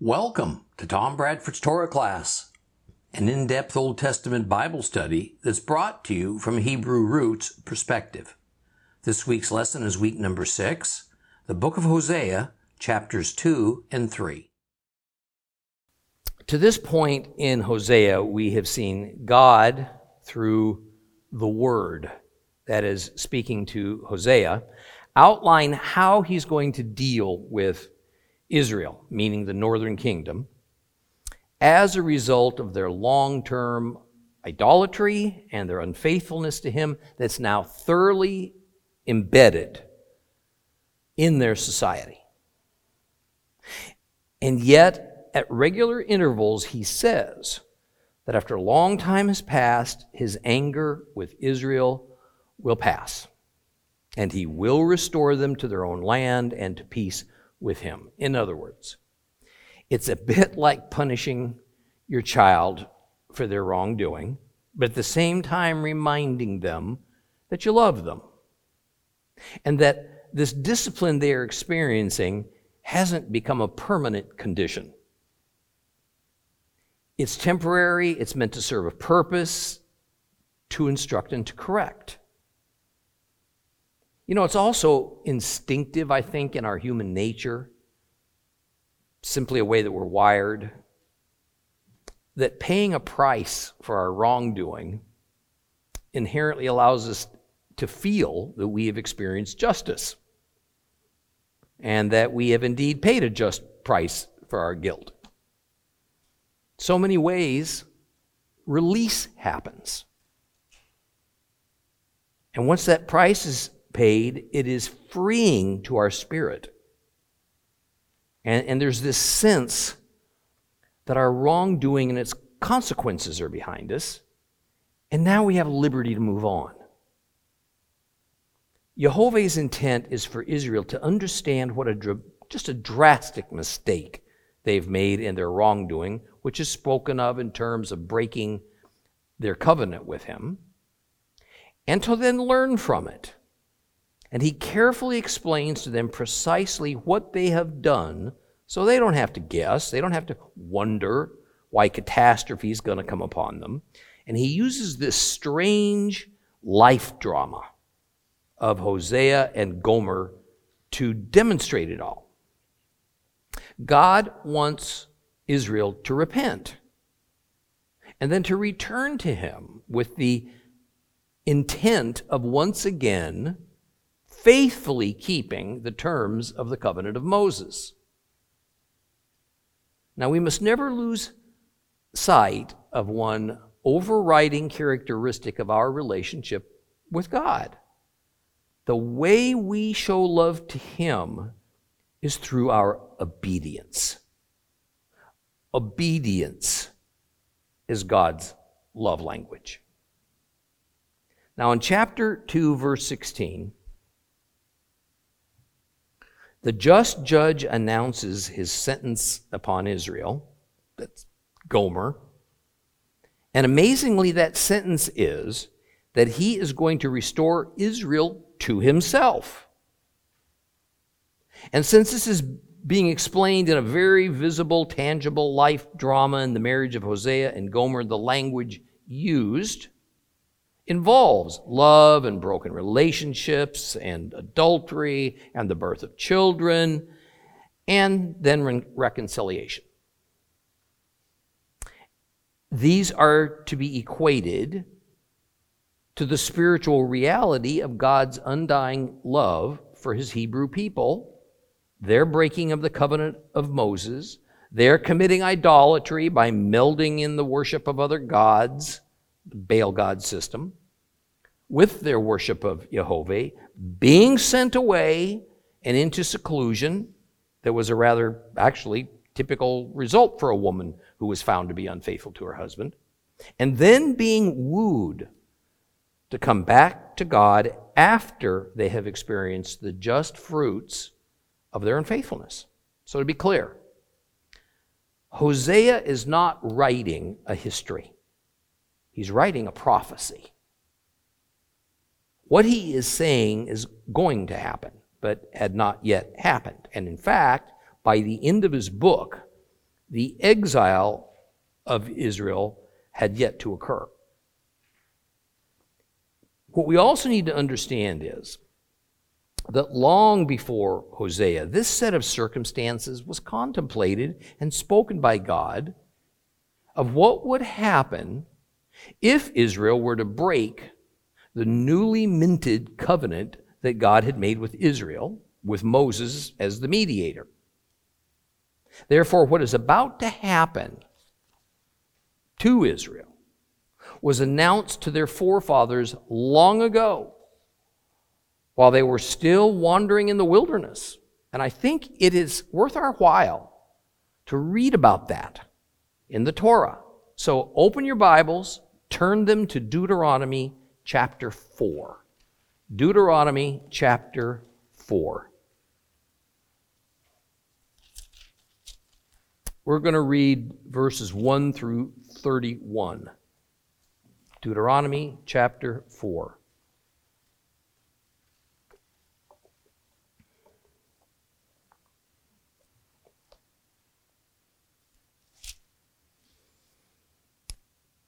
Welcome to Tom Bradford's Torah class, an in depth Old Testament Bible study that's brought to you from Hebrew roots perspective. This week's lesson is week number six, the book of Hosea, chapters 2 and 3. To this point in Hosea, we have seen God through the Word, that is, speaking to Hosea, outline how he's going to deal with Israel, meaning the northern kingdom, as a result of their long term idolatry and their unfaithfulness to Him that's now thoroughly embedded in their society. And yet, at regular intervals, He says that after a long time has passed, His anger with Israel will pass, and He will restore them to their own land and to peace with him. In other words, it's a bit like punishing your child for their wrongdoing, but at the same time reminding them that you love them and that this discipline they are experiencing hasn't become a permanent condition. It's temporary, it's meant to serve a purpose, to instruct and to correct. You know, it's also instinctive, I think, in our human nature, simply a way that we're wired, that paying a price for our wrongdoing inherently allows us to feel that we have experienced justice and that we have indeed paid a just price for our guilt. So many ways, release happens. And once that price is paid, it is freeing to our spirit. And, and there's this sense that our wrongdoing and its consequences are behind us, and now we have liberty to move on. Jehovah's intent is for Israel to understand what a just a drastic mistake they've made in their wrongdoing, which is spoken of in terms of breaking their covenant with him, and to then learn from it and he carefully explains to them precisely what they have done so they don't have to guess, they don't have to wonder why catastrophe is going to come upon them. And he uses this strange life drama of Hosea and Gomer to demonstrate it all. God wants Israel to repent and then to return to him with the intent of once again faithfully keeping the terms of the covenant of Moses. Now, we must never lose sight of one overriding characteristic of our relationship with God. The way we show love to Him is through our obedience. Obedience is God's love language. Now, in chapter 2, verse 16, the just judge announces his sentence upon Israel. That's Gomer. And amazingly, that sentence is that he is going to restore Israel to himself. And since this is being explained in a very visible, tangible life drama in the marriage of Hosea and Gomer, the language used involves love and broken relationships and adultery and the birth of children and then re- reconciliation. These are to be equated to the spiritual reality of God's undying love for his Hebrew people, their breaking of the covenant of Moses, their committing idolatry by melding in the worship of other gods Baal God system, with their worship of Jehovah, being sent away and into seclusion. That was a rather, actually, typical result for a woman who was found to be unfaithful to her husband. And then being wooed to come back to God after they have experienced the just fruits of their unfaithfulness. So, to be clear, Hosea is not writing a history. He's writing a prophecy. What he is saying is going to happen, but had not yet happened. And in fact, by the end of his book, the exile of Israel had yet to occur. What we also need to understand is that long before Hosea, this set of circumstances was contemplated and spoken by God of what would happen if Israel were to break the newly minted covenant that God had made with Israel, with Moses as the mediator. Therefore, what is about to happen to Israel was announced to their forefathers long ago while they were still wandering in the wilderness. And I think it is worth our while to read about that in the Torah. So open your Bibles, turn them to Deuteronomy chapter 4. Deuteronomy chapter 4. We're going to read verses 1 through 31. Deuteronomy chapter 4.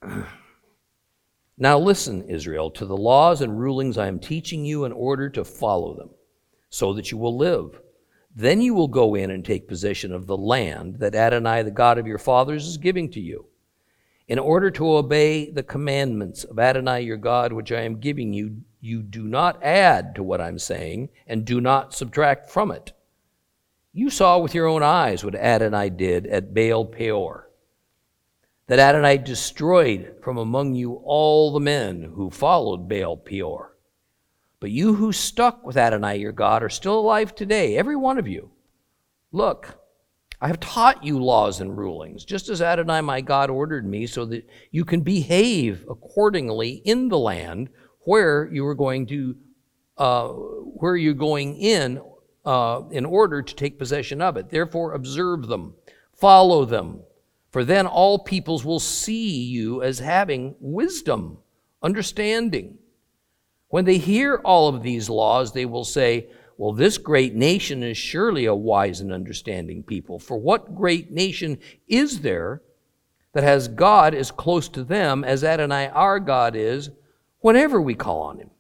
Now listen, Israel, to the laws and rulings I am teaching you in order to follow them, so that you will live. Then you will go in and take possession of the land that Adonai, the God of your fathers, is giving to you. In order to obey the commandments of Adonai your God, which I am giving you, you do not add to what I'm saying, and do not subtract from it. You saw with your own eyes what Adonai did at Baal Peor that Adonai destroyed from among you all the men who followed Baal Peor. But you who stuck with Adonai your God are still alive today, every one of you. Look, I have taught you laws and rulings, just as Adonai my God ordered me, so that you can behave accordingly in the land where you are going to, uh, where you're going in, uh, in order to take possession of it. Therefore, observe them, follow them for then all peoples will see you as having wisdom, understanding. When they hear all of these laws, they will say, Well, this great nation is surely a wise and understanding people. For what great nation is there that has God as close to them as Adonai our God is whenever we call on him?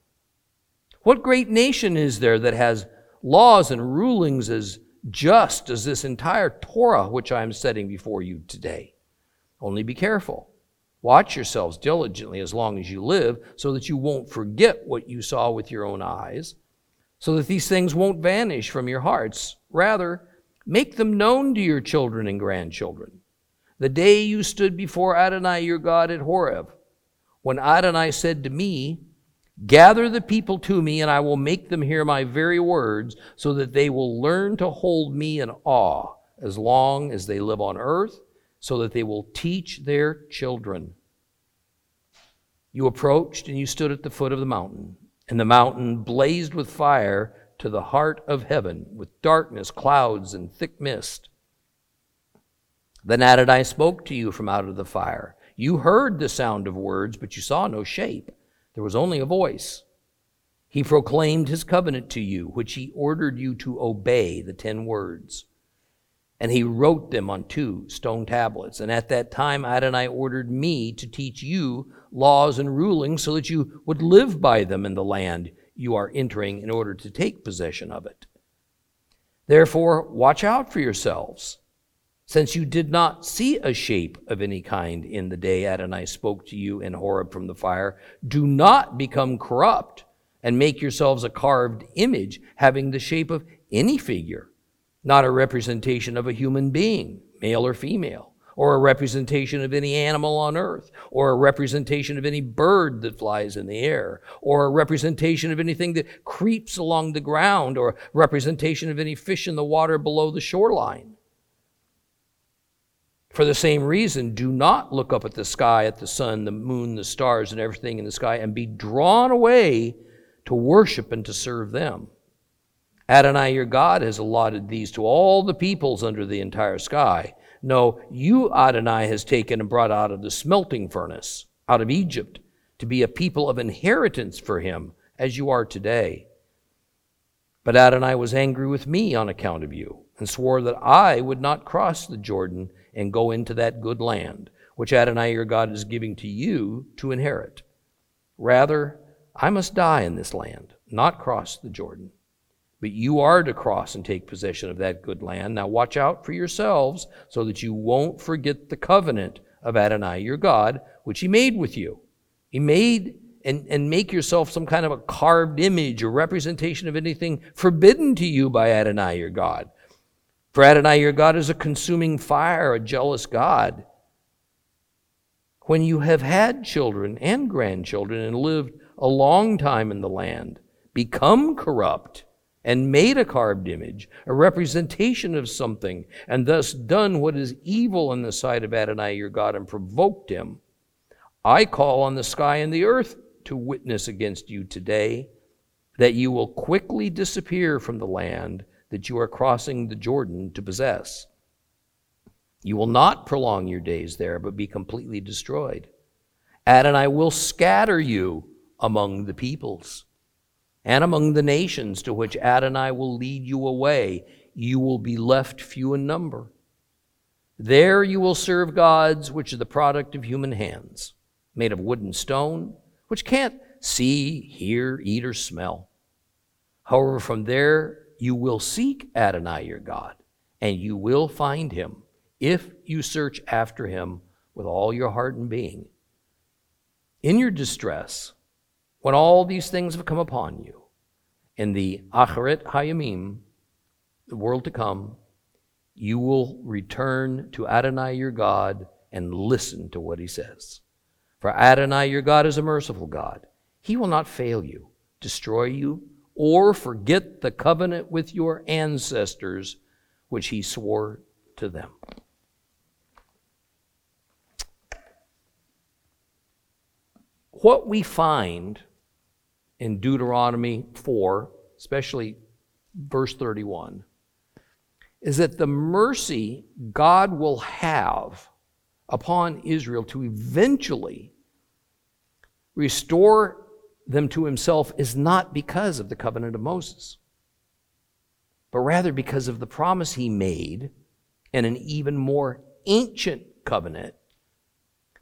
What great nation is there that has laws and rulings as just as this entire Torah which I am setting before you today. Only be careful. Watch yourselves diligently as long as you live, so that you won't forget what you saw with your own eyes, so that these things won't vanish from your hearts. Rather, make them known to your children and grandchildren. The day you stood before Adonai your God at Horeb, when Adonai said to me, Gather the people to me, and I will make them hear my very words, so that they will learn to hold me in awe as long as they live on earth, so that they will teach their children. You approached and you stood at the foot of the mountain, and the mountain blazed with fire to the heart of heaven, with darkness, clouds, and thick mist. Then Adonai spoke to you from out of the fire. You heard the sound of words, but you saw no shape. There was only a voice. He proclaimed his covenant to you, which he ordered you to obey, the ten words. And he wrote them on two stone tablets. And at that time, Adonai ordered me to teach you laws and rulings so that you would live by them in the land you are entering in order to take possession of it. Therefore, watch out for yourselves since you did not see a shape of any kind in the day Adonai spoke to you in Horeb from the fire, do not become corrupt and make yourselves a carved image having the shape of any figure, not a representation of a human being, male or female, or a representation of any animal on earth, or a representation of any bird that flies in the air, or a representation of anything that creeps along the ground, or a representation of any fish in the water below the shoreline. For the same reason, do not look up at the sky, at the sun, the moon, the stars, and everything in the sky, and be drawn away to worship and to serve them. Adonai your God has allotted these to all the peoples under the entire sky. No, you, Adonai, has taken and brought out of the smelting furnace, out of Egypt, to be a people of inheritance for him, as you are today. But Adonai was angry with me on account of you and swore that I would not cross the Jordan and go into that good land, which Adonai your God is giving to you to inherit. Rather, I must die in this land, not cross the Jordan. But you are to cross and take possession of that good land. Now watch out for yourselves so that you won't forget the covenant of Adonai your God, which he made with you. He made and, and make yourself some kind of a carved image or representation of anything forbidden to you by Adonai your God. For Adonai your God is a consuming fire, a jealous God. When you have had children and grandchildren and lived a long time in the land, become corrupt, and made a carved image, a representation of something, and thus done what is evil in the sight of Adonai your God and provoked him, I call on the sky and the earth to witness against you today that you will quickly disappear from the land that you are crossing the Jordan to possess. You will not prolong your days there, but be completely destroyed. Adonai will scatter you among the peoples and among the nations to which Adonai will lead you away. You will be left few in number. There you will serve gods which are the product of human hands, made of wood and stone, which can't see, hear, eat, or smell. However, from there you will seek Adonai your God, and you will find him if you search after him with all your heart and being. In your distress, when all these things have come upon you, in the Acharit Hayamim, the world to come, you will return to Adonai your God and listen to what he says. For Adonai your God is a merciful God. He will not fail you, destroy you, or forget the covenant with your ancestors which he swore to them. What we find in Deuteronomy 4, especially verse 31, is that the mercy God will have upon Israel to eventually restore them to himself is not because of the covenant of Moses, but rather because of the promise he made in an even more ancient covenant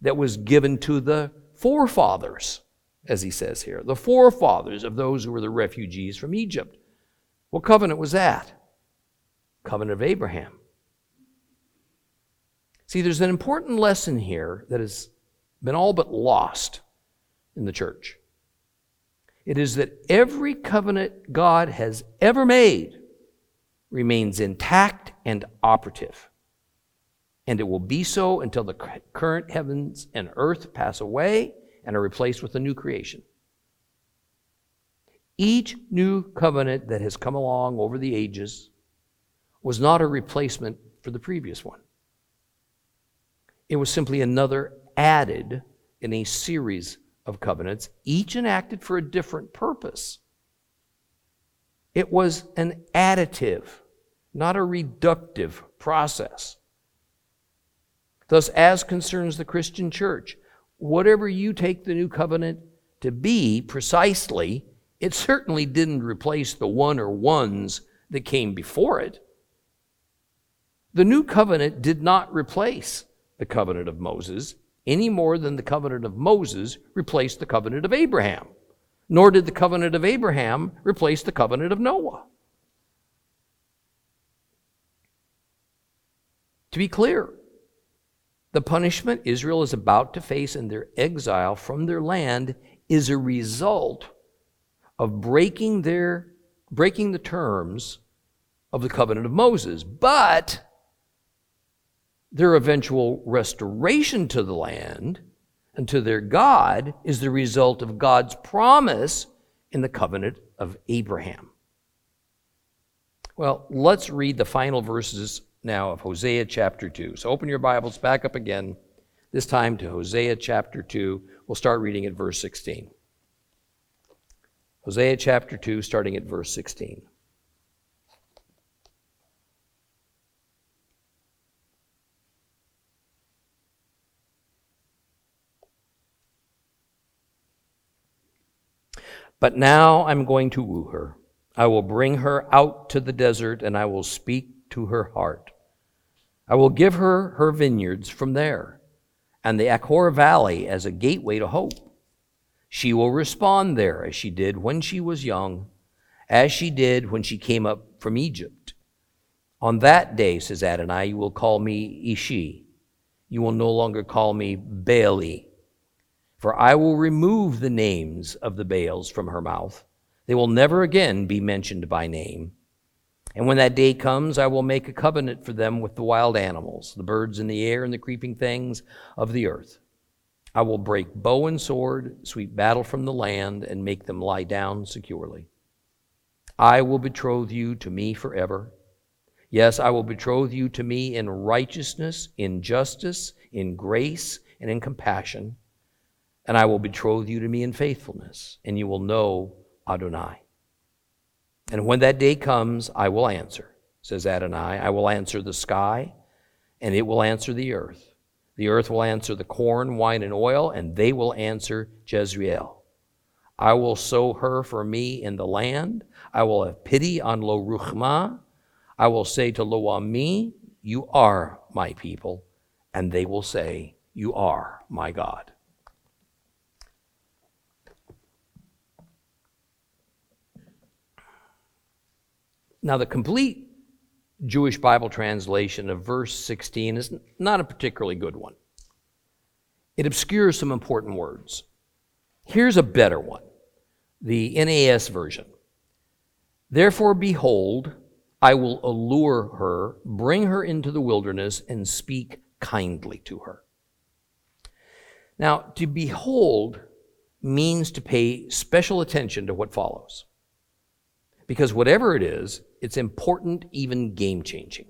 that was given to the forefathers, as he says here, the forefathers of those who were the refugees from Egypt. What covenant was that? Covenant of Abraham. See, there's an important lesson here that has been all but lost in the church. It is that every covenant God has ever made remains intact and operative. And it will be so until the current heavens and earth pass away and are replaced with a new creation. Each new covenant that has come along over the ages was not a replacement for the previous one. It was simply another added in a series of covenants, each enacted for a different purpose. It was an additive, not a reductive process. Thus, as concerns the Christian church, whatever you take the new covenant to be precisely, it certainly didn't replace the one or ones that came before it. The new covenant did not replace the covenant of Moses any more than the covenant of Moses replaced the covenant of Abraham, nor did the covenant of Abraham replace the covenant of Noah. To be clear, the punishment Israel is about to face in their exile from their land is a result of breaking their breaking the terms of the covenant of Moses. But their eventual restoration to the land and to their God is the result of God's promise in the covenant of Abraham. Well, let's read the final verses now of Hosea chapter 2. So open your Bibles back up again, this time to Hosea chapter 2. We'll start reading at verse 16. Hosea chapter 2, starting at verse 16. But now I'm going to woo her. I will bring her out to the desert, and I will speak to her heart. I will give her her vineyards from there, and the Achor Valley as a gateway to hope. She will respond there as she did when she was young, as she did when she came up from Egypt. On that day, says Adonai, you will call me Ishi. You will no longer call me Baali, for I will remove the names of the Baals from her mouth. They will never again be mentioned by name. And when that day comes, I will make a covenant for them with the wild animals, the birds in the air, and the creeping things of the earth. I will break bow and sword, sweep battle from the land, and make them lie down securely. I will betroth you to me forever. Yes, I will betroth you to me in righteousness, in justice, in grace, and in compassion. And I will betroth you to me in faithfulness, and you will know Adonai. And when that day comes, I will answer, says Adonai. I will answer the sky, and it will answer the earth. The earth will answer the corn, wine, and oil, and they will answer Jezreel. I will sow her for me in the land. I will have pity on Lo Ruchma. I will say to Lo Ami, You are my people. And they will say, You are my God. Now, the complete Jewish Bible translation of verse 16 is not a particularly good one. It obscures some important words. Here's a better one the NAS version. Therefore, behold, I will allure her, bring her into the wilderness, and speak kindly to her. Now, to behold means to pay special attention to what follows. Because whatever it is, it's important, even game changing.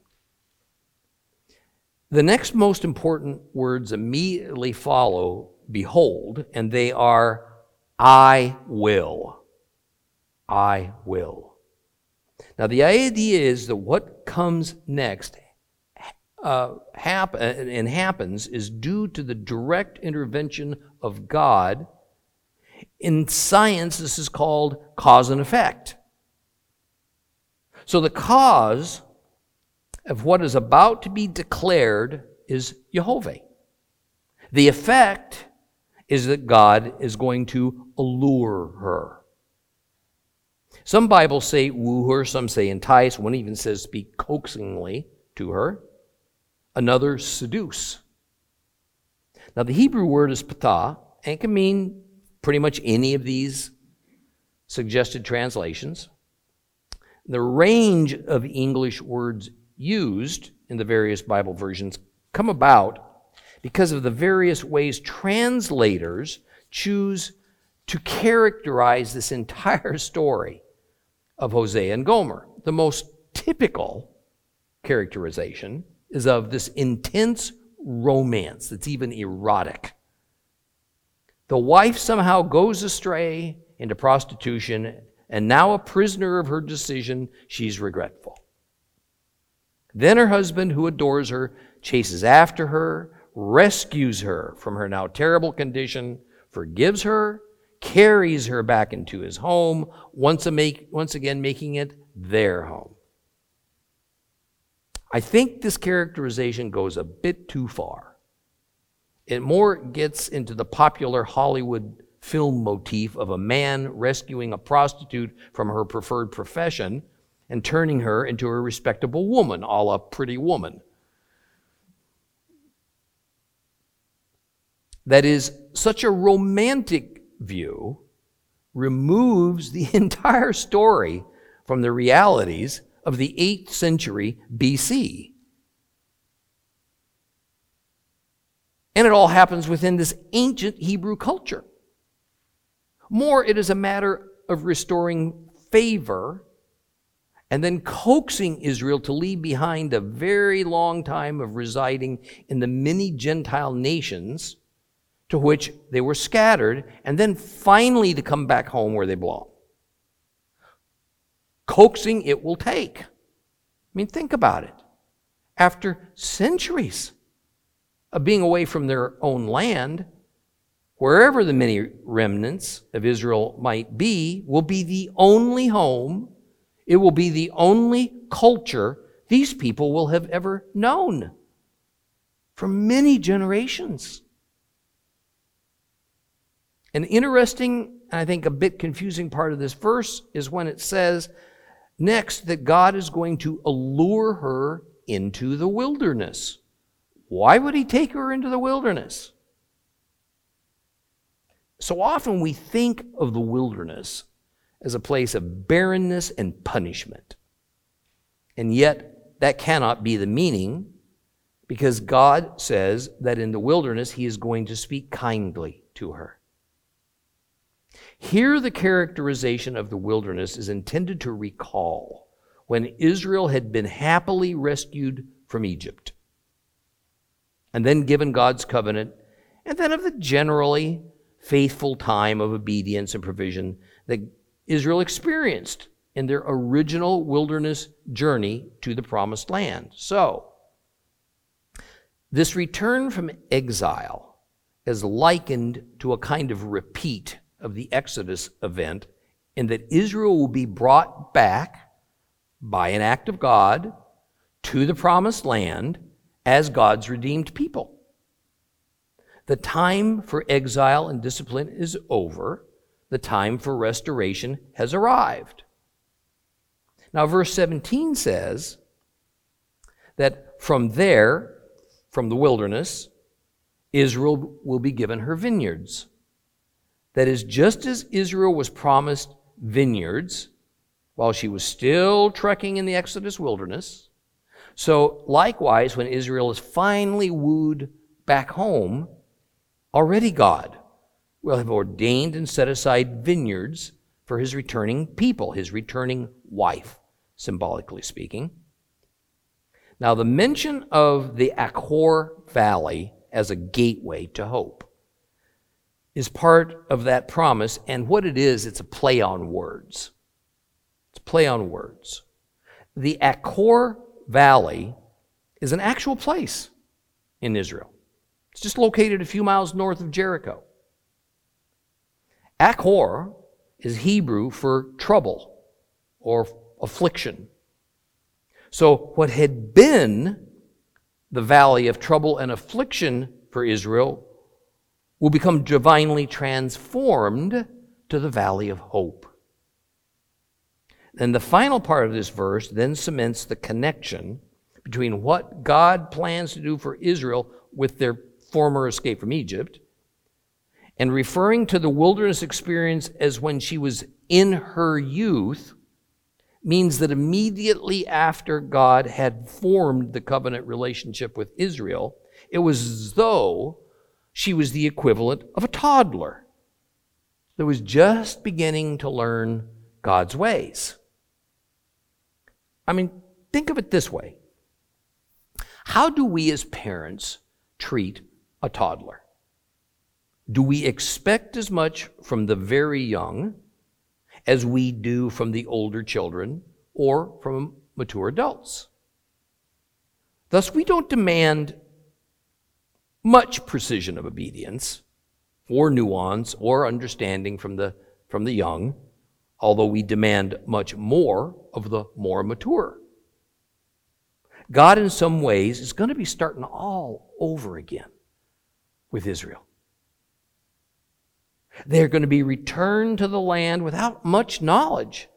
The next most important words immediately follow behold, and they are I will. I will. Now, the idea is that what comes next uh, hap- and happens is due to the direct intervention of God. In science, this is called cause and effect. So the cause of what is about to be declared is Jehovah. The effect is that God is going to allure her. Some Bibles say woo her, some say entice, one even says speak coaxingly to her, another seduce. Now, the Hebrew word is patah, and can mean pretty much any of these suggested translations. The range of English words used in the various Bible versions come about because of the various ways translators choose to characterize this entire story of Hosea and Gomer. The most typical characterization is of this intense romance that's even erotic. The wife somehow goes astray into prostitution and now a prisoner of her decision, she's regretful. Then her husband, who adores her, chases after her, rescues her from her now terrible condition, forgives her, carries her back into his home, once, make, once again making it their home. I think this characterization goes a bit too far. It more gets into the popular Hollywood film motif of a man rescuing a prostitute from her preferred profession and turning her into a respectable woman, a la pretty woman. That is, such a romantic view removes the entire story from the realities of the 8th century BC. And it all happens within this ancient Hebrew culture. More, it is a matter of restoring favor and then coaxing Israel to leave behind a very long time of residing in the many Gentile nations to which they were scattered, and then finally to come back home where they belong. Coaxing it will take. I mean, think about it. After centuries of being away from their own land, wherever the many remnants of Israel might be, will be the only home, it will be the only culture these people will have ever known for many generations. An interesting, and I think a bit confusing part of this verse is when it says next that God is going to allure her into the wilderness. Why would he take her into the wilderness? So often we think of the wilderness as a place of barrenness and punishment. And yet, that cannot be the meaning because God says that in the wilderness he is going to speak kindly to her. Here, the characterization of the wilderness is intended to recall when Israel had been happily rescued from Egypt and then given God's covenant, and then of the generally faithful time of obedience and provision that Israel experienced in their original wilderness journey to the promised land. So, this return from exile is likened to a kind of repeat of the Exodus event in that Israel will be brought back by an act of God to the promised land as God's redeemed people. The time for exile and discipline is over. The time for restoration has arrived. Now, verse 17 says that from there, from the wilderness, Israel will be given her vineyards. That is, just as Israel was promised vineyards while she was still trekking in the Exodus wilderness, so likewise, when Israel is finally wooed back home, already God will have ordained and set aside vineyards for his returning people, his returning wife, symbolically speaking. Now, the mention of the Achor Valley as a gateway to hope is part of that promise. And what it is, it's a play on words. It's a play on words. The Achor Valley is an actual place in Israel. It's just located a few miles north of Jericho. Achor is Hebrew for trouble or affliction. So, what had been the valley of trouble and affliction for Israel will become divinely transformed to the valley of hope. And the final part of this verse then cements the connection between what God plans to do for Israel with their former escape from Egypt and referring to the wilderness experience as when she was in her youth means that immediately after God had formed the covenant relationship with Israel, it was as though she was the equivalent of a toddler that was just beginning to learn God's ways. I mean, think of it this way How do we as parents treat a toddler? Do we expect as much from the very young as we do from the older children or from mature adults? Thus, we don't demand much precision of obedience or nuance or understanding from the, from the young, although we demand much more of the more mature. God, in some ways, is going to be starting all over again with Israel. They're going to be returned to the land without much knowledge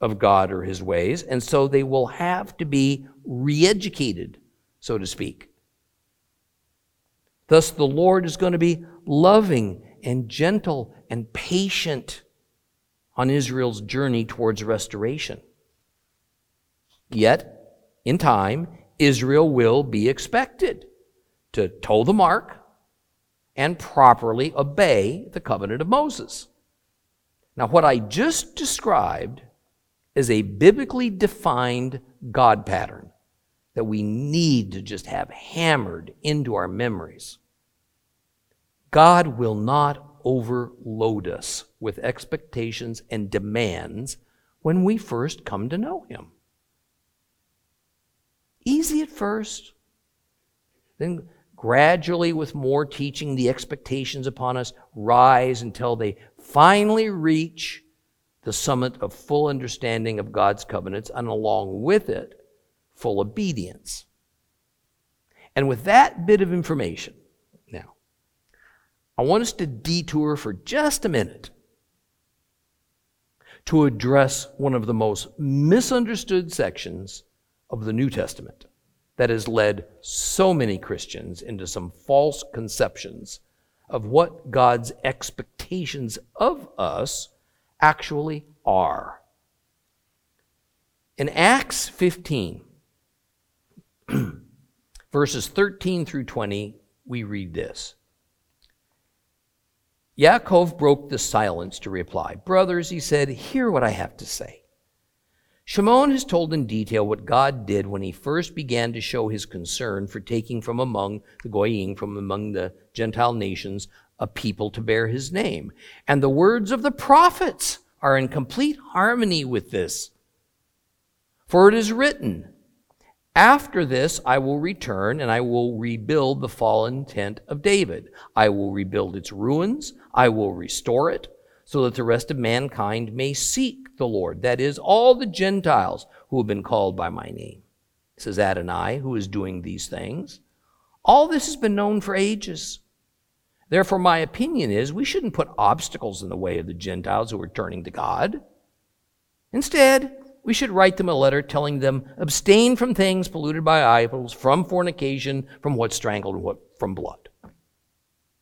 of God or his ways, and so they will have to be re educated, so to speak. Thus, the Lord is going to be loving and gentle and patient on Israel's journey towards restoration. Yet, in time, Israel will be expected to toe the mark and properly obey the covenant of Moses. Now, what I just described is a biblically defined God pattern that we need to just have hammered into our memories. God will not overload us with expectations and demands when we first come to know Him. Easy at first, then gradually, with more teaching, the expectations upon us rise until they finally reach the summit of full understanding of God's covenants, and along with it, full obedience. And with that bit of information, now, I want us to detour for just a minute to address one of the most misunderstood sections of the New Testament that has led so many Christians into some false conceptions of what God's expectations of us actually are. In Acts 15, verses 13 through 20, we read this. Yaakov broke the silence to reply. Brothers, he said, hear what I have to say. Shimon has told in detail what God did when he first began to show his concern for taking from among the Goyim, from among the Gentile nations, a people to bear his name. And the words of the prophets are in complete harmony with this. For it is written, After this I will return and I will rebuild the fallen tent of David. I will rebuild its ruins, I will restore it, so that the rest of mankind may seek the Lord, that is, all the Gentiles who have been called by my name. Says Adonai, who is doing these things. All this has been known for ages. Therefore, my opinion is we shouldn't put obstacles in the way of the Gentiles who are turning to God. Instead, we should write them a letter telling them abstain from things polluted by idols, from fornication, from what strangled, and what from blood.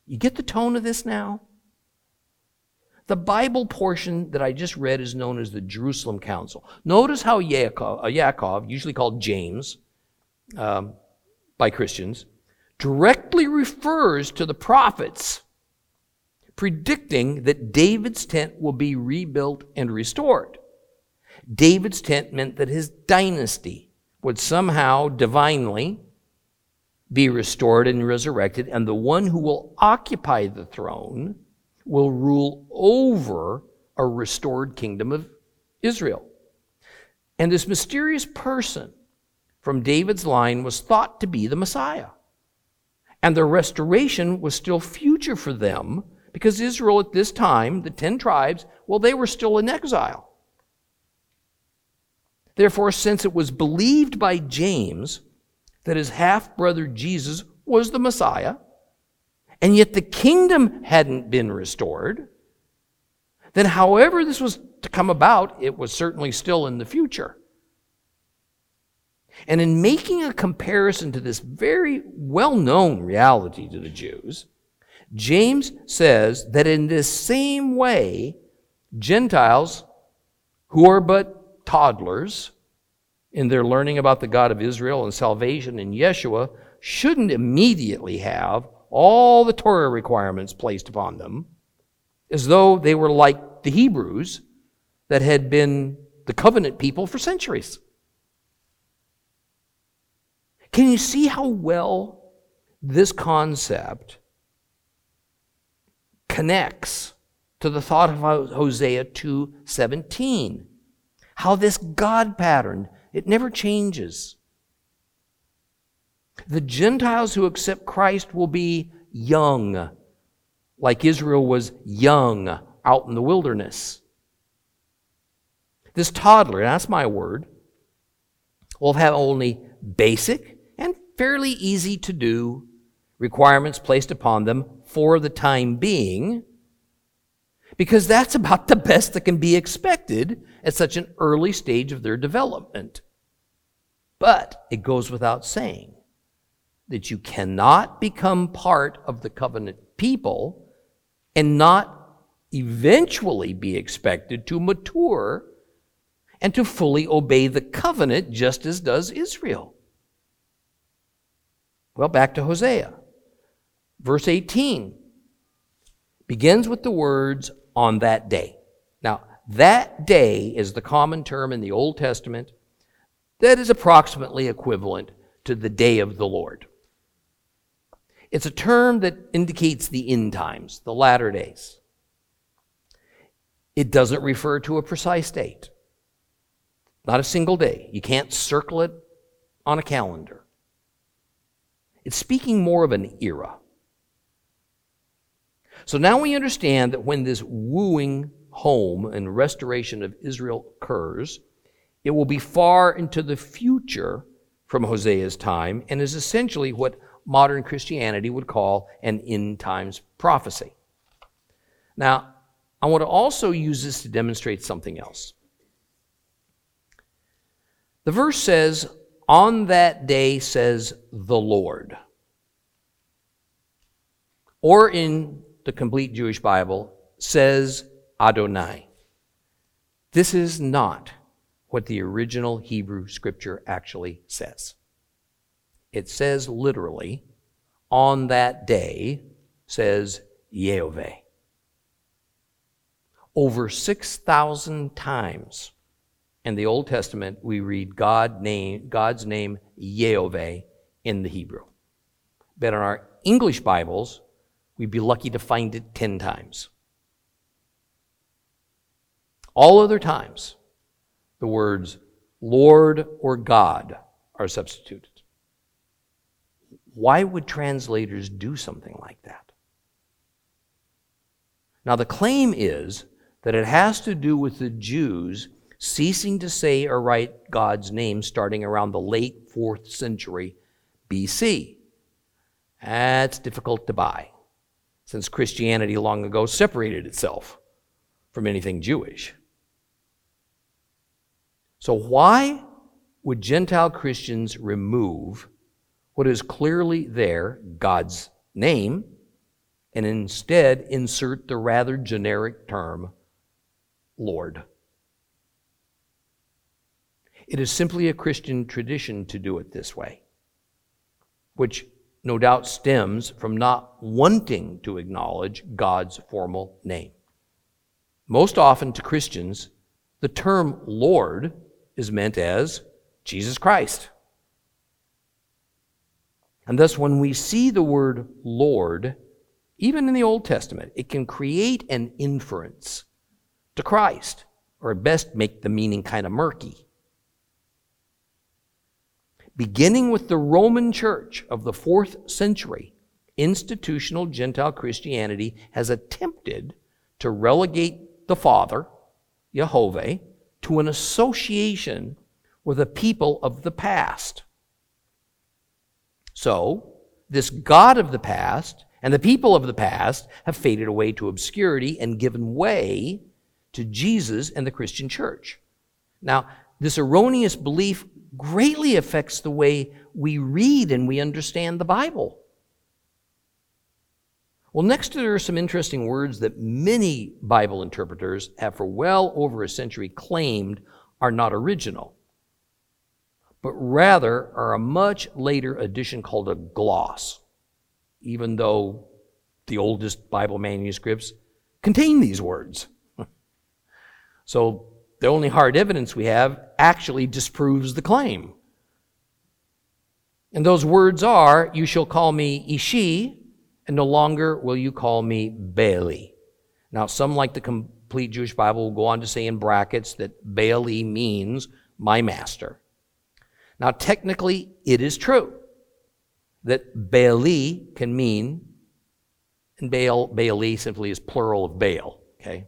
You get the tone of this now? The Bible portion that I just read is known as the Jerusalem Council. Notice how Yaakov, uh, Yaakov usually called James um, by Christians, directly refers to the prophets predicting that David's tent will be rebuilt and restored. David's tent meant that his dynasty would somehow divinely be restored and resurrected, and the one who will occupy the throne will rule over a restored kingdom of Israel. And this mysterious person from David's line was thought to be the Messiah. And the restoration was still future for them because Israel at this time, the ten tribes, well, they were still in exile. Therefore, since it was believed by James that his half brother Jesus was the Messiah, and yet the kingdom hadn't been restored, then however this was to come about, it was certainly still in the future. And in making a comparison to this very well known reality to the Jews, James says that in this same way, Gentiles who are but toddlers in their learning about the God of Israel and salvation in Yeshua shouldn't immediately have all the Torah requirements placed upon them as though they were like the Hebrews that had been the covenant people for centuries. Can you see how well this concept connects to the thought of Hosea 2:17? How this God pattern, it never changes. The Gentiles who accept Christ will be young, like Israel was young out in the wilderness. This toddler, that's my word, will have only basic and fairly easy to do requirements placed upon them for the time being, because that's about the best that can be expected at such an early stage of their development. But it goes without saying that you cannot become part of the covenant people and not eventually be expected to mature and to fully obey the covenant just as does Israel. Well, back to Hosea. Verse 18 begins with the words, on that day. Now, that day is the common term in the Old Testament that is approximately equivalent to the day of the Lord. It's a term that indicates the end times, the latter days. It doesn't refer to a precise date, not a single day. You can't circle it on a calendar. It's speaking more of an era. So now we understand that when this wooing home and restoration of Israel occurs, it will be far into the future from Hosea's time and is essentially what modern Christianity would call an end times prophecy. Now, I want to also use this to demonstrate something else. The verse says, On that day says the Lord. Or in the complete Jewish Bible, says Adonai. This is not what the original Hebrew scripture actually says. It says literally, on that day, says Yehovah. Over 6,000 times in the Old Testament, we read God name, God's name Yehovah in the Hebrew. But in our English Bibles, we'd be lucky to find it 10 times. All other times, the words Lord or God are substituted. Why would translators do something like that? Now, the claim is that it has to do with the Jews ceasing to say or write God's name starting around the late 4th century BC. That's difficult to buy, since Christianity long ago separated itself from anything Jewish. So, why would Gentile Christians remove what is clearly there, God's name, and instead insert the rather generic term, Lord? It is simply a Christian tradition to do it this way, which no doubt stems from not wanting to acknowledge God's formal name. Most often to Christians, the term Lord is meant as Jesus Christ. And thus, when we see the word Lord, even in the Old Testament, it can create an inference to Christ, or at best make the meaning kind of murky. Beginning with the Roman Church of the fourth century, institutional Gentile Christianity has attempted to relegate the Father, Jehovah, to an association with a people of the past. So, this God of the past and the people of the past have faded away to obscurity and given way to Jesus and the Christian church. Now, this erroneous belief greatly affects the way we read and we understand the Bible. Well, next there are some interesting words that many Bible interpreters have for well over a century claimed are not original, but rather are a much later addition called a gloss, even though the oldest Bible manuscripts contain these words. so the only hard evidence we have actually disproves the claim. And those words are, You shall call me Ishi, and no longer will you call me Baali. Now, some, like the complete Jewish Bible, will go on to say in brackets that Baali means my master. Now, technically, it is true that Baali can mean, and Baal, Baali simply is plural of Baal, okay?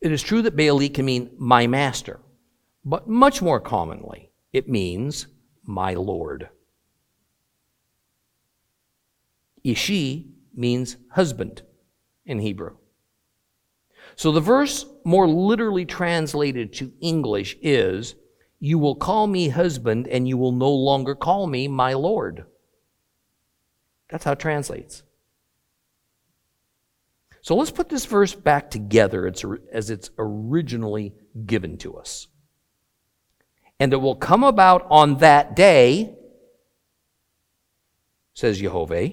It is true that Baali can mean my master, but much more commonly, it means my Lord. Ishi means husband in Hebrew. So the verse, more literally translated to English, is You will call me husband, and you will no longer call me my Lord. That's how it translates. So let's put this verse back together as it's originally given to us. And it will come about on that day, says Jehovah,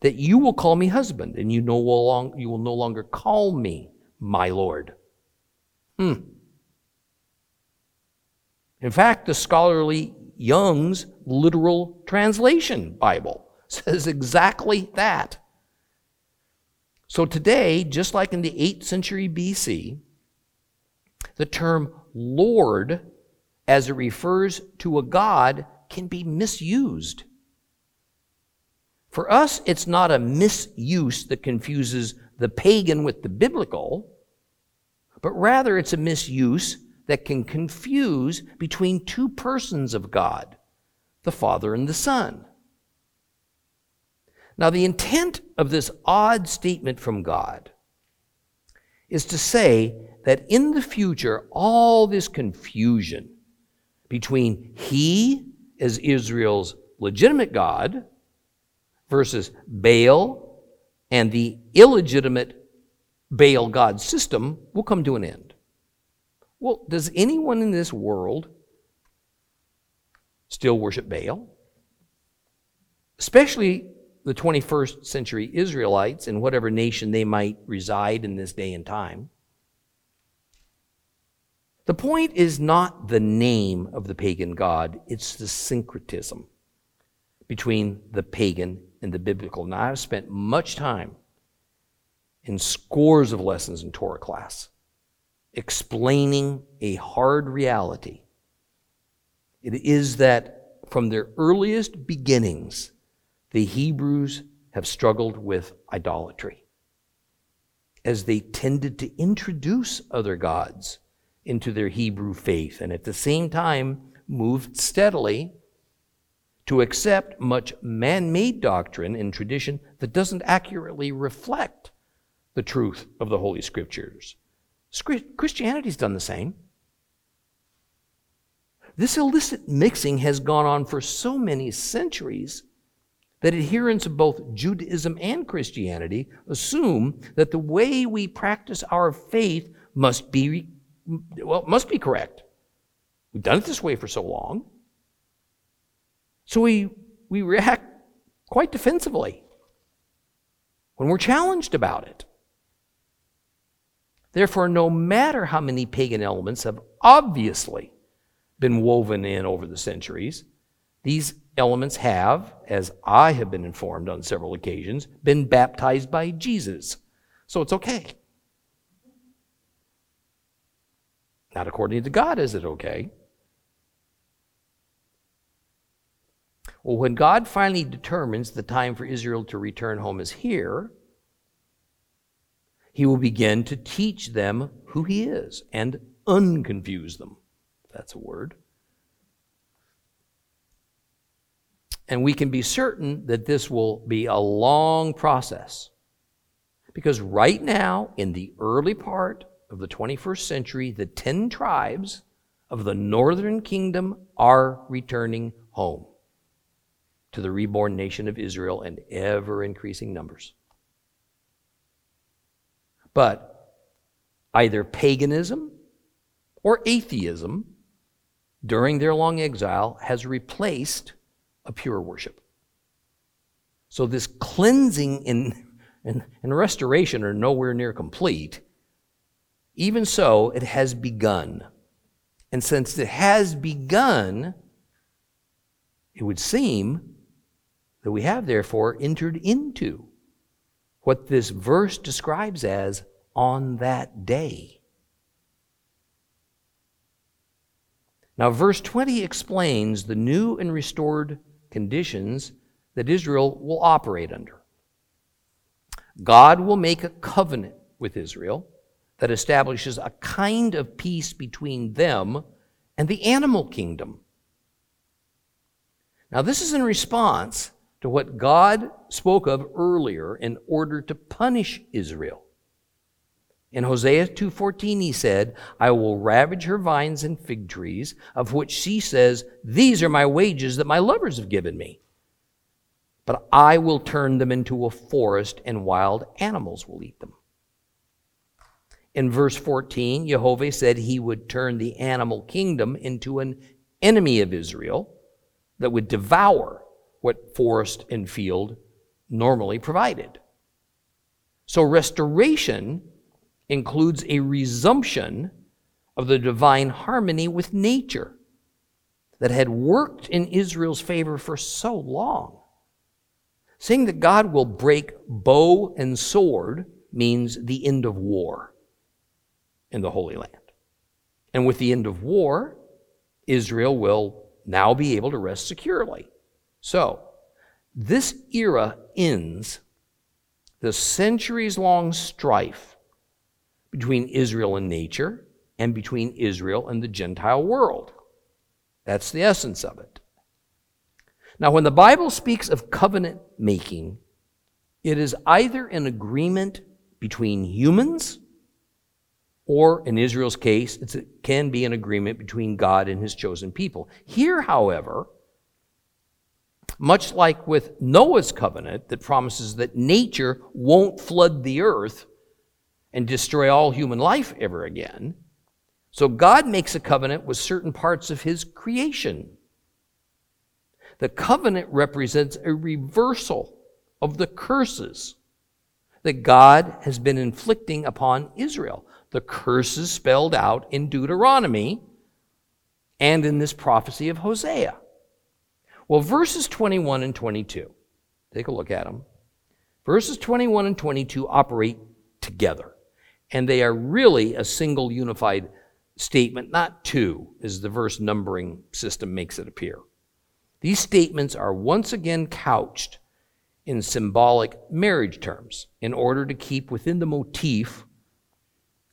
that you will call me husband, and you, you will no longer call me my Lord. Hmm. In fact, the scholarly Young's literal translation Bible says exactly that. So today, just like in the 8th century BC, the term Lord, as it refers to a God, can be misused. For us, it's not a misuse that confuses the pagan with the biblical, but rather it's a misuse that can confuse between two persons of God, the Father and the Son. Now, the intent of this odd statement from God is to say that in the future, all this confusion between He as Israel's legitimate God versus Baal and the illegitimate Baal God system will come to an end. Well, does anyone in this world still worship Baal? Especially the 21st century Israelites in whatever nation they might reside in this day and time. The point is not the name of the pagan god, it's the syncretism between the pagan and the biblical. Now, I've spent much time in scores of lessons in Torah class explaining a hard reality. It is that from their earliest beginnings, the Hebrews have struggled with idolatry as they tended to introduce other gods into their Hebrew faith and at the same time moved steadily to accept much man made doctrine and tradition that doesn't accurately reflect the truth of the Holy Scriptures. Christianity's done the same. This illicit mixing has gone on for so many centuries that adherents of both Judaism and Christianity assume that the way we practice our faith must be well, must be correct. We've done it this way for so long. So we, we react quite defensively when we're challenged about it. Therefore, no matter how many pagan elements have obviously been woven in over the centuries, these elements have, as I have been informed on several occasions, been baptized by Jesus. So it's okay. Not according to God is it okay. Well, when God finally determines the time for Israel to return home is here, he will begin to teach them who he is and unconfuse them. That's a word. And we can be certain that this will be a long process. Because right now, in the early part of the 21st century, the 10 tribes of the northern kingdom are returning home to the reborn nation of Israel in ever increasing numbers. But either paganism or atheism during their long exile has replaced a pure worship. So this cleansing and, and, and restoration are nowhere near complete. Even so, it has begun. And since it has begun, it would seem that we have therefore entered into what this verse describes as on that day. Now, verse 20 explains the new and restored conditions that Israel will operate under. God will make a covenant with Israel that establishes a kind of peace between them and the animal kingdom. Now, this is in response to what God spoke of earlier in order to punish Israel. In Hosea 2:14 he said, "I will ravage her vines and fig trees, of which she says, these are my wages that my lovers have given me. But I will turn them into a forest and wild animals will eat them." In verse 14, Jehovah said he would turn the animal kingdom into an enemy of Israel that would devour what forest and field normally provided. So restoration includes a resumption of the divine harmony with nature that had worked in Israel's favor for so long. Saying that God will break bow and sword means the end of war in the Holy Land. And with the end of war, Israel will now be able to rest securely. So, this era ends the centuries long strife between Israel and nature and between Israel and the Gentile world. That's the essence of it. Now, when the Bible speaks of covenant making, it is either an agreement between humans, or in Israel's case, it can be an agreement between God and his chosen people. Here, however, much like with Noah's covenant that promises that nature won't flood the earth and destroy all human life ever again, so God makes a covenant with certain parts of his creation. The covenant represents a reversal of the curses that God has been inflicting upon Israel. The curses spelled out in Deuteronomy and in this prophecy of Hosea. Well, verses 21 and 22, take a look at them. Verses 21 and 22 operate together, and they are really a single unified statement, not two, as the verse numbering system makes it appear. These statements are once again couched in symbolic marriage terms in order to keep within the motif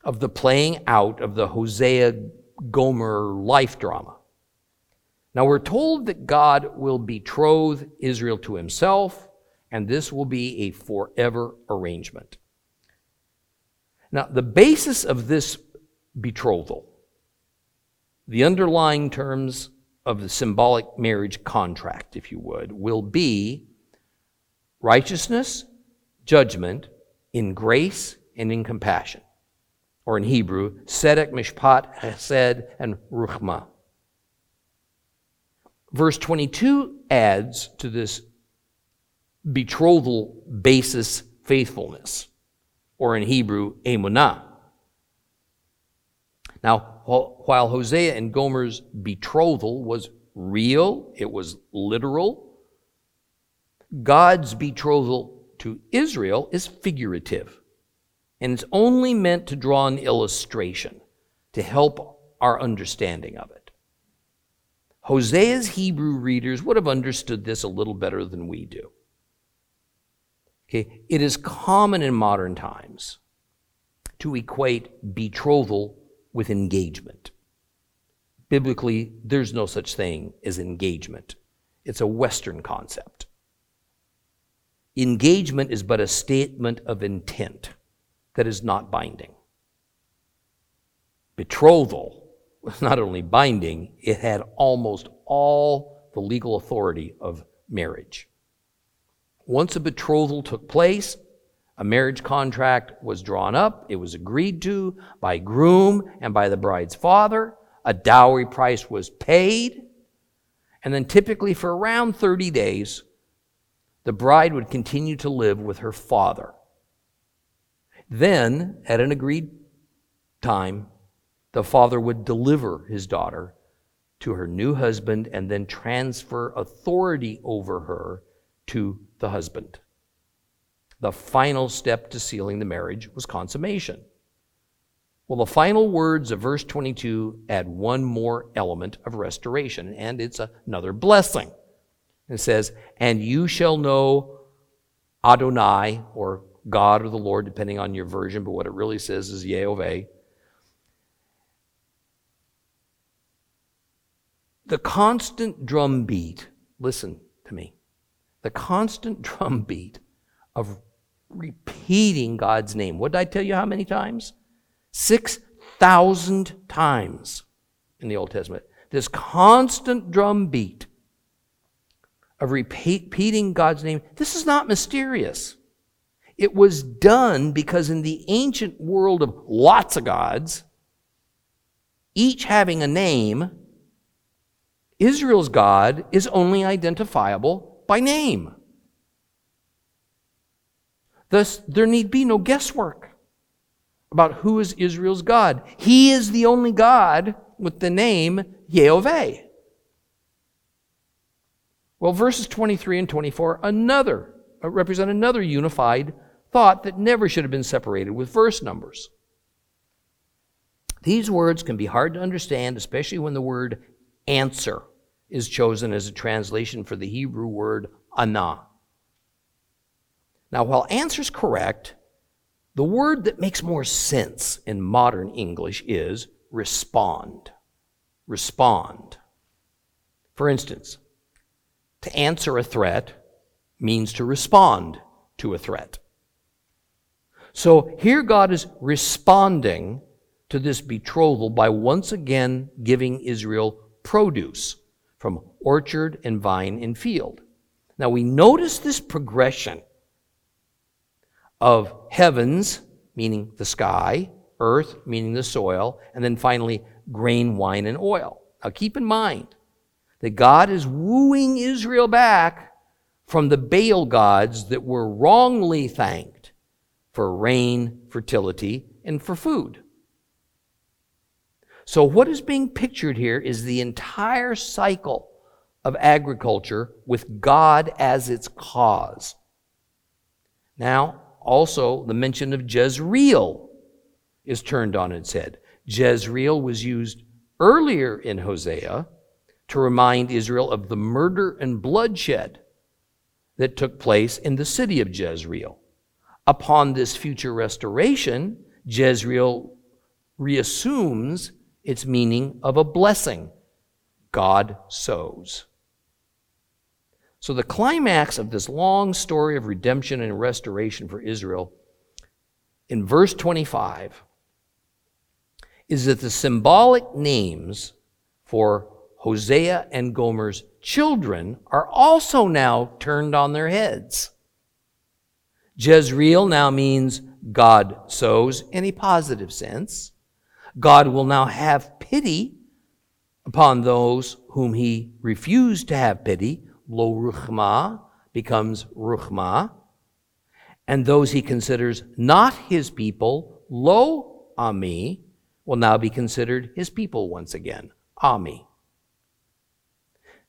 of the playing out of the Hosea Gomer life drama. Now we're told that God will betroth Israel to himself, and this will be a forever arrangement. Now, the basis of this betrothal the underlying terms of the symbolic marriage contract, if you would, will be righteousness, judgment, in grace and in compassion. Or in Hebrew, Sedek, Mishpat, Hesed, and Ruchma. Verse 22 adds to this betrothal basis faithfulness, or in Hebrew, emunah. Now, while Hosea and Gomer's betrothal was real, it was literal, God's betrothal to Israel is figurative. And it's only meant to draw an illustration to help our understanding of it. Hosea's Hebrew readers would have understood this a little better than we do. Okay, it is common in modern times to equate betrothal with engagement. Biblically, there's no such thing as engagement, it's a Western concept. Engagement is but a statement of intent that is not binding. Betrothal was not only binding, it had almost all the legal authority of marriage. Once a betrothal took place, a marriage contract was drawn up, it was agreed to by groom and by the bride's father. A dowry price was paid. And then, typically, for around 30 days, the bride would continue to live with her father. Then, at an agreed time, the father would deliver his daughter to her new husband and then transfer authority over her to the husband. The final step to sealing the marriage was consummation. Well, the final words of verse 22 add one more element of restoration, and it's another blessing. It says, And you shall know Adonai, or God or the Lord, depending on your version, but what it really says is Yehovah. The constant drumbeat, listen to me, the constant drumbeat of repeating God's name. What did I tell you how many times? 6,000 times in the Old Testament. This constant drumbeat of repeating God's name, this is not mysterious. It was done because in the ancient world of lots of gods, each having a name, Israel's God is only identifiable by name. Thus, there need be no guesswork about who is Israel's God. He is the only God with the name Yehovah. Well, verses 23 and 24 another uh, represent another unified thought that never should have been separated with verse numbers. These words can be hard to understand, especially when the word answer is chosen as a translation for the Hebrew word ana. Now, while answer's correct, the word that makes more sense in modern English is respond. Respond. For instance, to answer a threat means to respond to a threat. So here God is responding to this betrothal by once again giving Israel produce from orchard and vine and field. Now we notice this progression of heavens, meaning the sky, earth, meaning the soil, and then finally grain, wine, and oil. Now keep in mind that God is wooing Israel back from the Baal gods that were wrongly thanked for rain, fertility, and for food. So, what is being pictured here is the entire cycle of agriculture with God as its cause. Now, also, the mention of Jezreel is turned on its head. Jezreel was used earlier in Hosea to remind Israel of the murder and bloodshed that took place in the city of Jezreel. Upon this future restoration, Jezreel reassumes its meaning of a blessing. God sows. So, the climax of this long story of redemption and restoration for Israel in verse 25 is that the symbolic names for Hosea and Gomer's children are also now turned on their heads. Jezreel now means God sows in a positive sense. God will now have pity upon those whom he refused to have pity. Lo ruchma becomes ruchma. And those he considers not his people, lo ami, will now be considered his people once again, ami.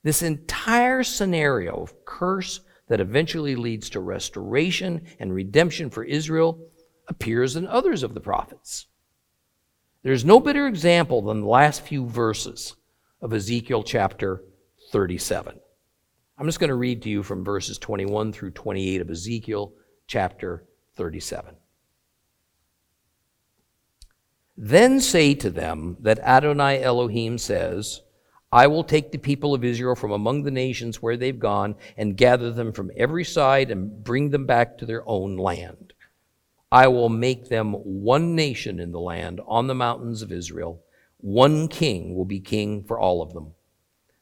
This entire scenario of curse that eventually leads to restoration and redemption for Israel appears in others of the prophets. There's no better example than the last few verses of Ezekiel chapter 37. I'm just going to read to you from verses 21 through 28 of Ezekiel chapter 37. Then say to them that Adonai Elohim says, I will take the people of Israel from among the nations where they've gone and gather them from every side and bring them back to their own land. I will make them one nation in the land on the mountains of Israel. One king will be king for all of them.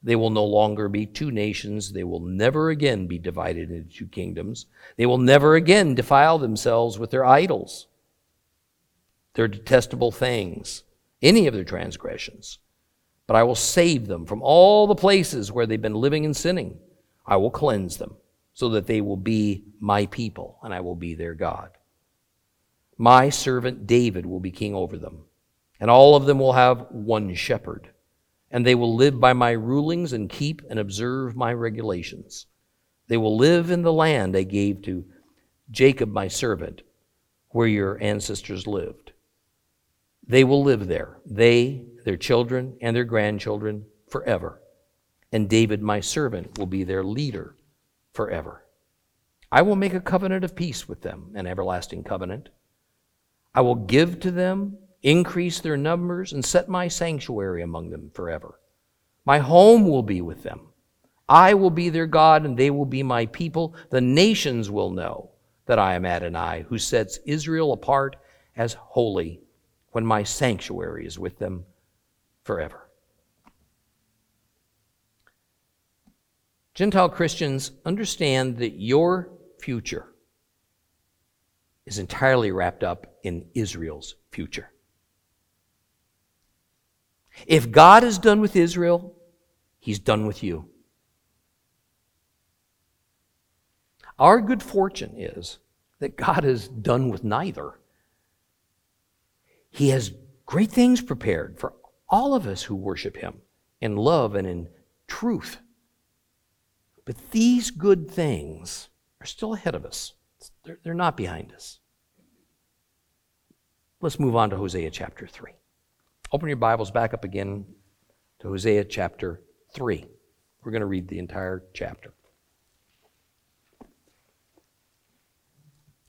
They will no longer be two nations. They will never again be divided into two kingdoms. They will never again defile themselves with their idols, their detestable things, any of their transgressions but I will save them from all the places where they've been living and sinning. I will cleanse them so that they will be my people and I will be their God. My servant David will be king over them, and all of them will have one shepherd, and they will live by my rulings and keep and observe my regulations. They will live in the land I gave to Jacob my servant, where your ancestors lived. They will live there, they their children, and their grandchildren forever. And David, my servant, will be their leader forever. I will make a covenant of peace with them, an everlasting covenant. I will give to them, increase their numbers, and set my sanctuary among them forever. My home will be with them. I will be their God, and they will be my people. The nations will know that I am Adonai, who sets Israel apart as holy when my sanctuary is with them forever. Gentile Christians, understand that your future is entirely wrapped up in Israel's future. If God is done with Israel, He's done with you. Our good fortune is that God is done with neither. He has great things prepared for all of us who worship Him in love and in truth. But these good things are still ahead of us, they're, they're not behind us. Let's move on to Hosea chapter 3. Open your Bibles back up again to Hosea chapter 3. We're going to read the entire chapter.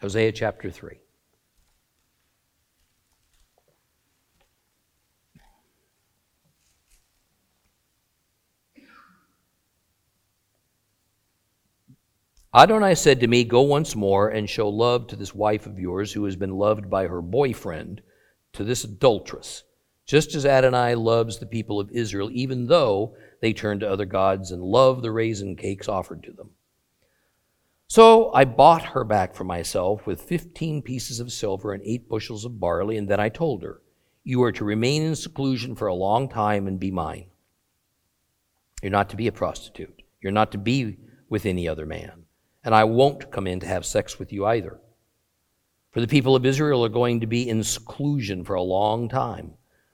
Hosea chapter 3. Adonai said to me, Go once more and show love to this wife of yours who has been loved by her boyfriend, to this adulteress, just as Adonai loves the people of Israel, even though they turn to other gods and love the raisin cakes offered to them. So I bought her back for myself with fifteen pieces of silver and eight bushels of barley, and then I told her, You are to remain in seclusion for a long time and be mine. You're not to be a prostitute. You're not to be with any other man. And I won't come in to have sex with you either. For the people of Israel are going to be in seclusion for a long time,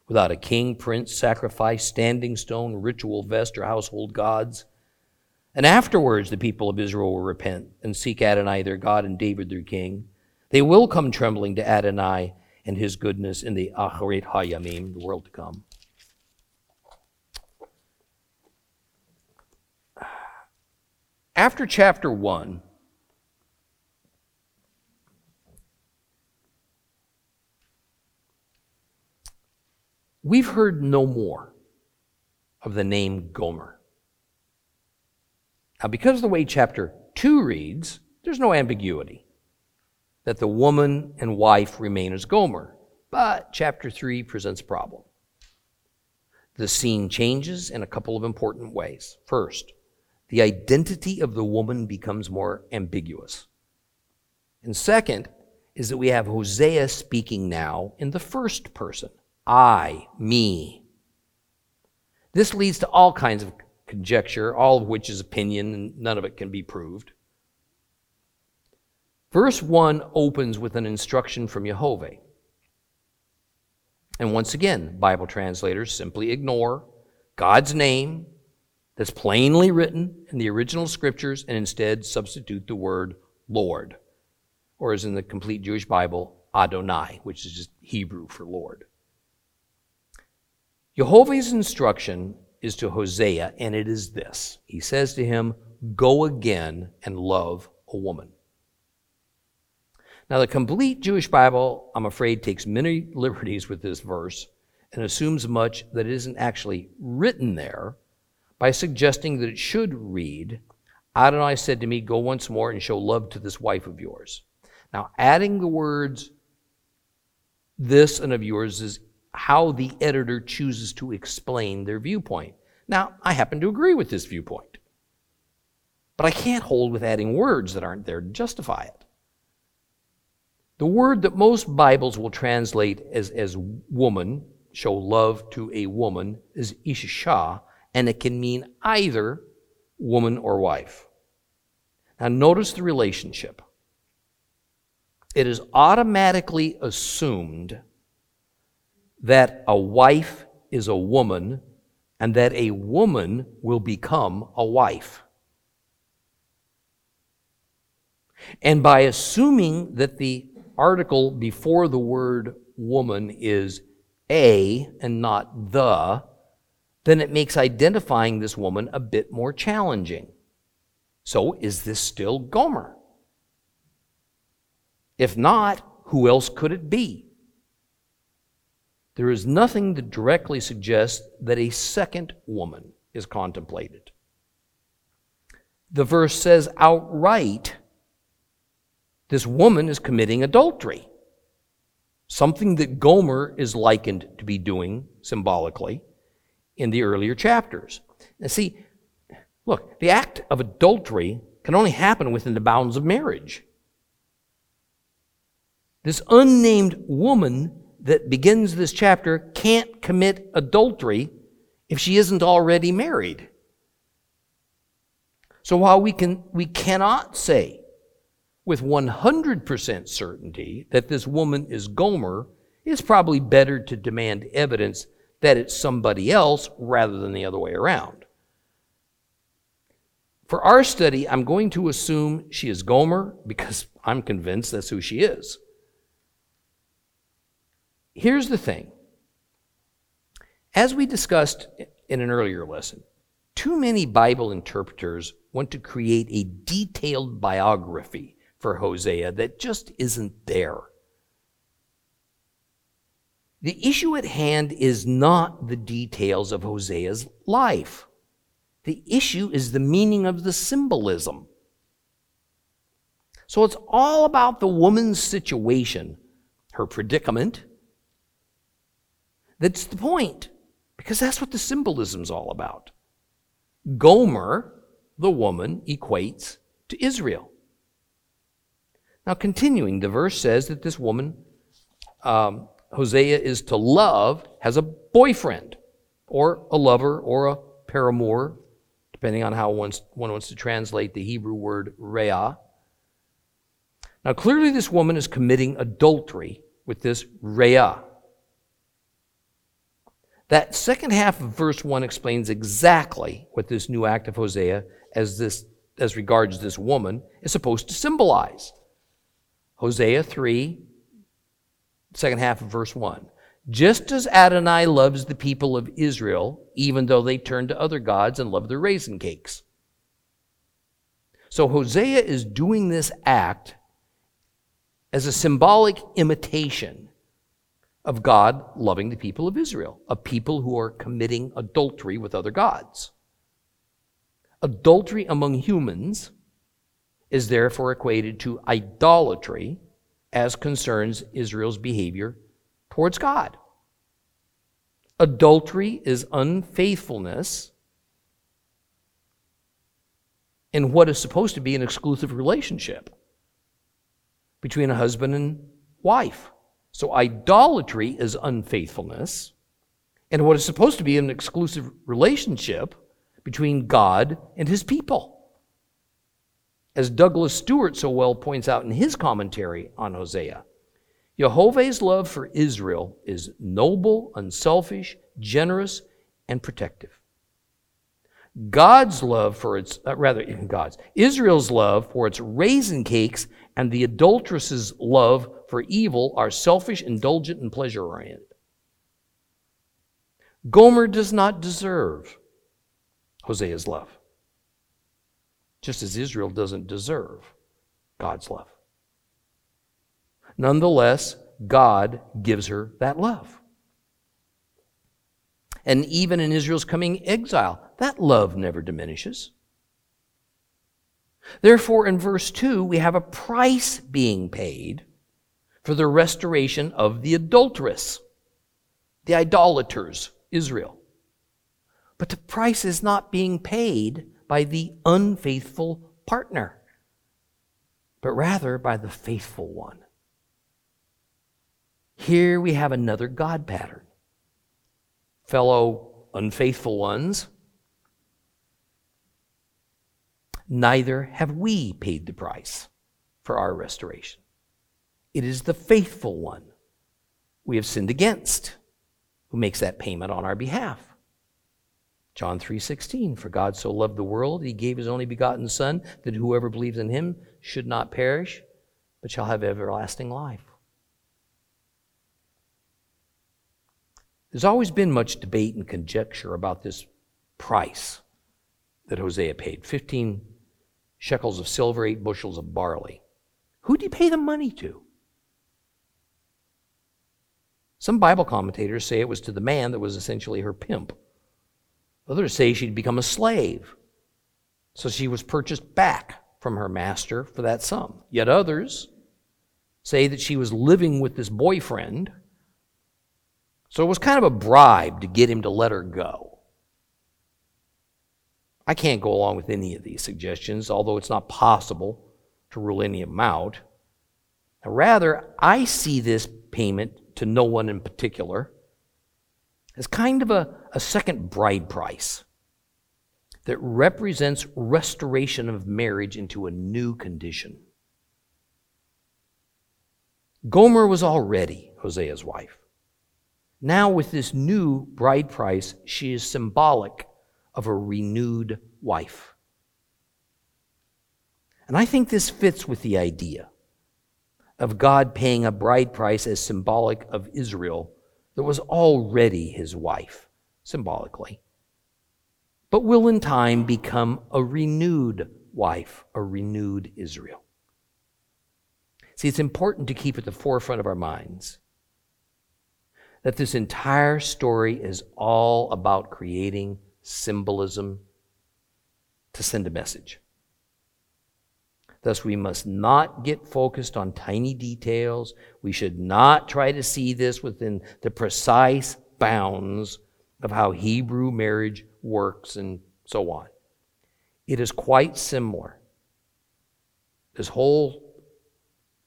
without a king, prince, sacrifice, standing stone, ritual vest, or household gods. And afterwards, the people of Israel will repent and seek Adonai their God and David their king. They will come trembling to Adonai and his goodness in the Acharit Hayamim, the world to come. After chapter 1, we've heard no more of the name Gomer. Now, because of the way chapter 2 reads, there's no ambiguity that the woman and wife remain as Gomer. But chapter 3 presents a problem. The scene changes in a couple of important ways. First, the identity of the woman becomes more ambiguous. And second, is that we have Hosea speaking now in the first person I, me. This leads to all kinds of conjecture, all of which is opinion, and none of it can be proved. Verse 1 opens with an instruction from Jehovah. And once again, Bible translators simply ignore God's name that's plainly written in the original scriptures and instead substitute the word Lord, or as in the complete Jewish Bible, Adonai, which is just Hebrew for Lord. Jehovah's instruction is to Hosea, and it is this He says to him, Go again and love a woman. Now, the complete Jewish Bible, I'm afraid, takes many liberties with this verse and assumes much that isn't actually written there by suggesting that it should read, Adonai said to me, Go once more and show love to this wife of yours. Now, adding the words this and of yours is how the editor chooses to explain their viewpoint. Now, I happen to agree with this viewpoint, but I can't hold with adding words that aren't there to justify it. The word that most Bibles will translate as, as woman, show love to a woman, is isha, and it can mean either woman or wife. Now, notice the relationship. It is automatically assumed that a wife is a woman and that a woman will become a wife. And by assuming that the article before the word woman is a and not the, then it makes identifying this woman a bit more challenging. So, is this still Gomer? If not, who else could it be? There is nothing that directly suggests that a second woman is contemplated. The verse says outright this woman is committing adultery, something that Gomer is likened to be doing symbolically in the earlier chapters. Now, see, look, the act of adultery can only happen within the bounds of marriage. This unnamed woman that begins this chapter can't commit adultery if she isn't already married. So while we can we cannot say with 100% certainty that this woman is Gomer, it's probably better to demand evidence that it's somebody else rather than the other way around. For our study, I'm going to assume she is Gomer because I'm convinced that's who she is. Here's the thing. As we discussed in an earlier lesson, too many Bible interpreters want to create a detailed biography for Hosea that just isn't there. The issue at hand is not the details of Hosea's life. The issue is the meaning of the symbolism. So it's all about the woman's situation, her predicament. That's the point, because that's what the symbolism's all about. Gomer, the woman, equates to Israel. Now, continuing, the verse says that this woman, um, Hosea, is to love, has a boyfriend, or a lover, or a paramour, depending on how one wants to translate the Hebrew word reah. Now, clearly, this woman is committing adultery with this Reah. That second half of verse 1 explains exactly what this new act of Hosea, as, this, as regards this woman, is supposed to symbolize. Hosea 3, second half of verse 1. Just as Adonai loves the people of Israel, even though they turn to other gods and love their raisin cakes. So Hosea is doing this act as a symbolic imitation of God loving the people of Israel, a people who are committing adultery with other gods. Adultery among humans is therefore equated to idolatry as concerns Israel's behavior towards God. Adultery is unfaithfulness in what is supposed to be an exclusive relationship between a husband and wife. So idolatry is unfaithfulness. in what is supposed to be an exclusive relationship between God and his people. As Douglas Stuart so well points out in his commentary on Hosea, Jehovah's love for Israel is noble, unselfish, generous, and protective. God's love for its, uh, rather, God's, Israel's love for its raisin cakes and the adulteress's love for evil are selfish, indulgent, and pleasure oriented. Gomer does not deserve Hosea's love, just as Israel doesn't deserve God's love. Nonetheless, God gives her that love. And even in Israel's coming exile, that love never diminishes. Therefore, in verse 2, we have a price being paid for the restoration of the adulteress, the idolaters, Israel. But the price is not being paid by the unfaithful partner, but rather by the faithful one. Here we have another God pattern. Fellow unfaithful ones neither have we paid the price for our restoration. It is the faithful one we have sinned against who makes that payment on our behalf. John 3:16 For God so loved the world he gave his only begotten son that whoever believes in him should not perish but shall have everlasting life. There's always been much debate and conjecture about this price that Hosea paid 15 shekels of silver, eight bushels of barley. Who did he pay the money to? Some Bible commentators say it was to the man that was essentially her pimp. Others say she'd become a slave. So she was purchased back from her master for that sum. Yet others say that she was living with this boyfriend. So it was kind of a bribe to get him to let her go. I can't go along with any of these suggestions, although it's not possible to rule any of them out. Rather, I see this payment to no one in particular as kind of a, a second bride price that represents restoration of marriage into a new condition. Gomer was already Hosea's wife. Now, with this new bride price, she is symbolic of a renewed wife. And I think this fits with the idea of God paying a bride price as symbolic of Israel that was already his wife, symbolically, but will in time become a renewed wife, a renewed Israel. See, it's important to keep at the forefront of our minds that this entire story is all about creating symbolism to send a message. Thus, we must not get focused on tiny details. We should not try to see this within the precise bounds of how Hebrew marriage works and so on. It is quite similar. This whole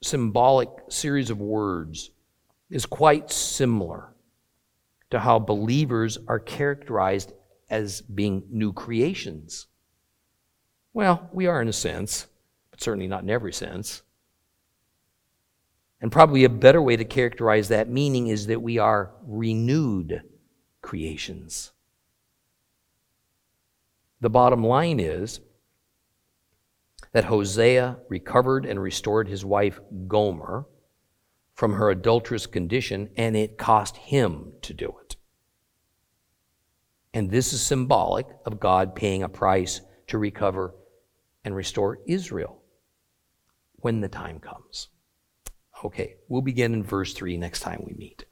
symbolic series of words is quite similar to how believers are characterized as being new creations. Well, we are in a sense certainly not in every sense. And probably a better way to characterize that meaning is that we are renewed creations. The bottom line is that Hosea recovered and restored his wife Gomer from her adulterous condition, and it cost him to do it. And this is symbolic of God paying a price to recover and restore Israel when the time comes. Okay, we'll begin in verse 3 next time we meet.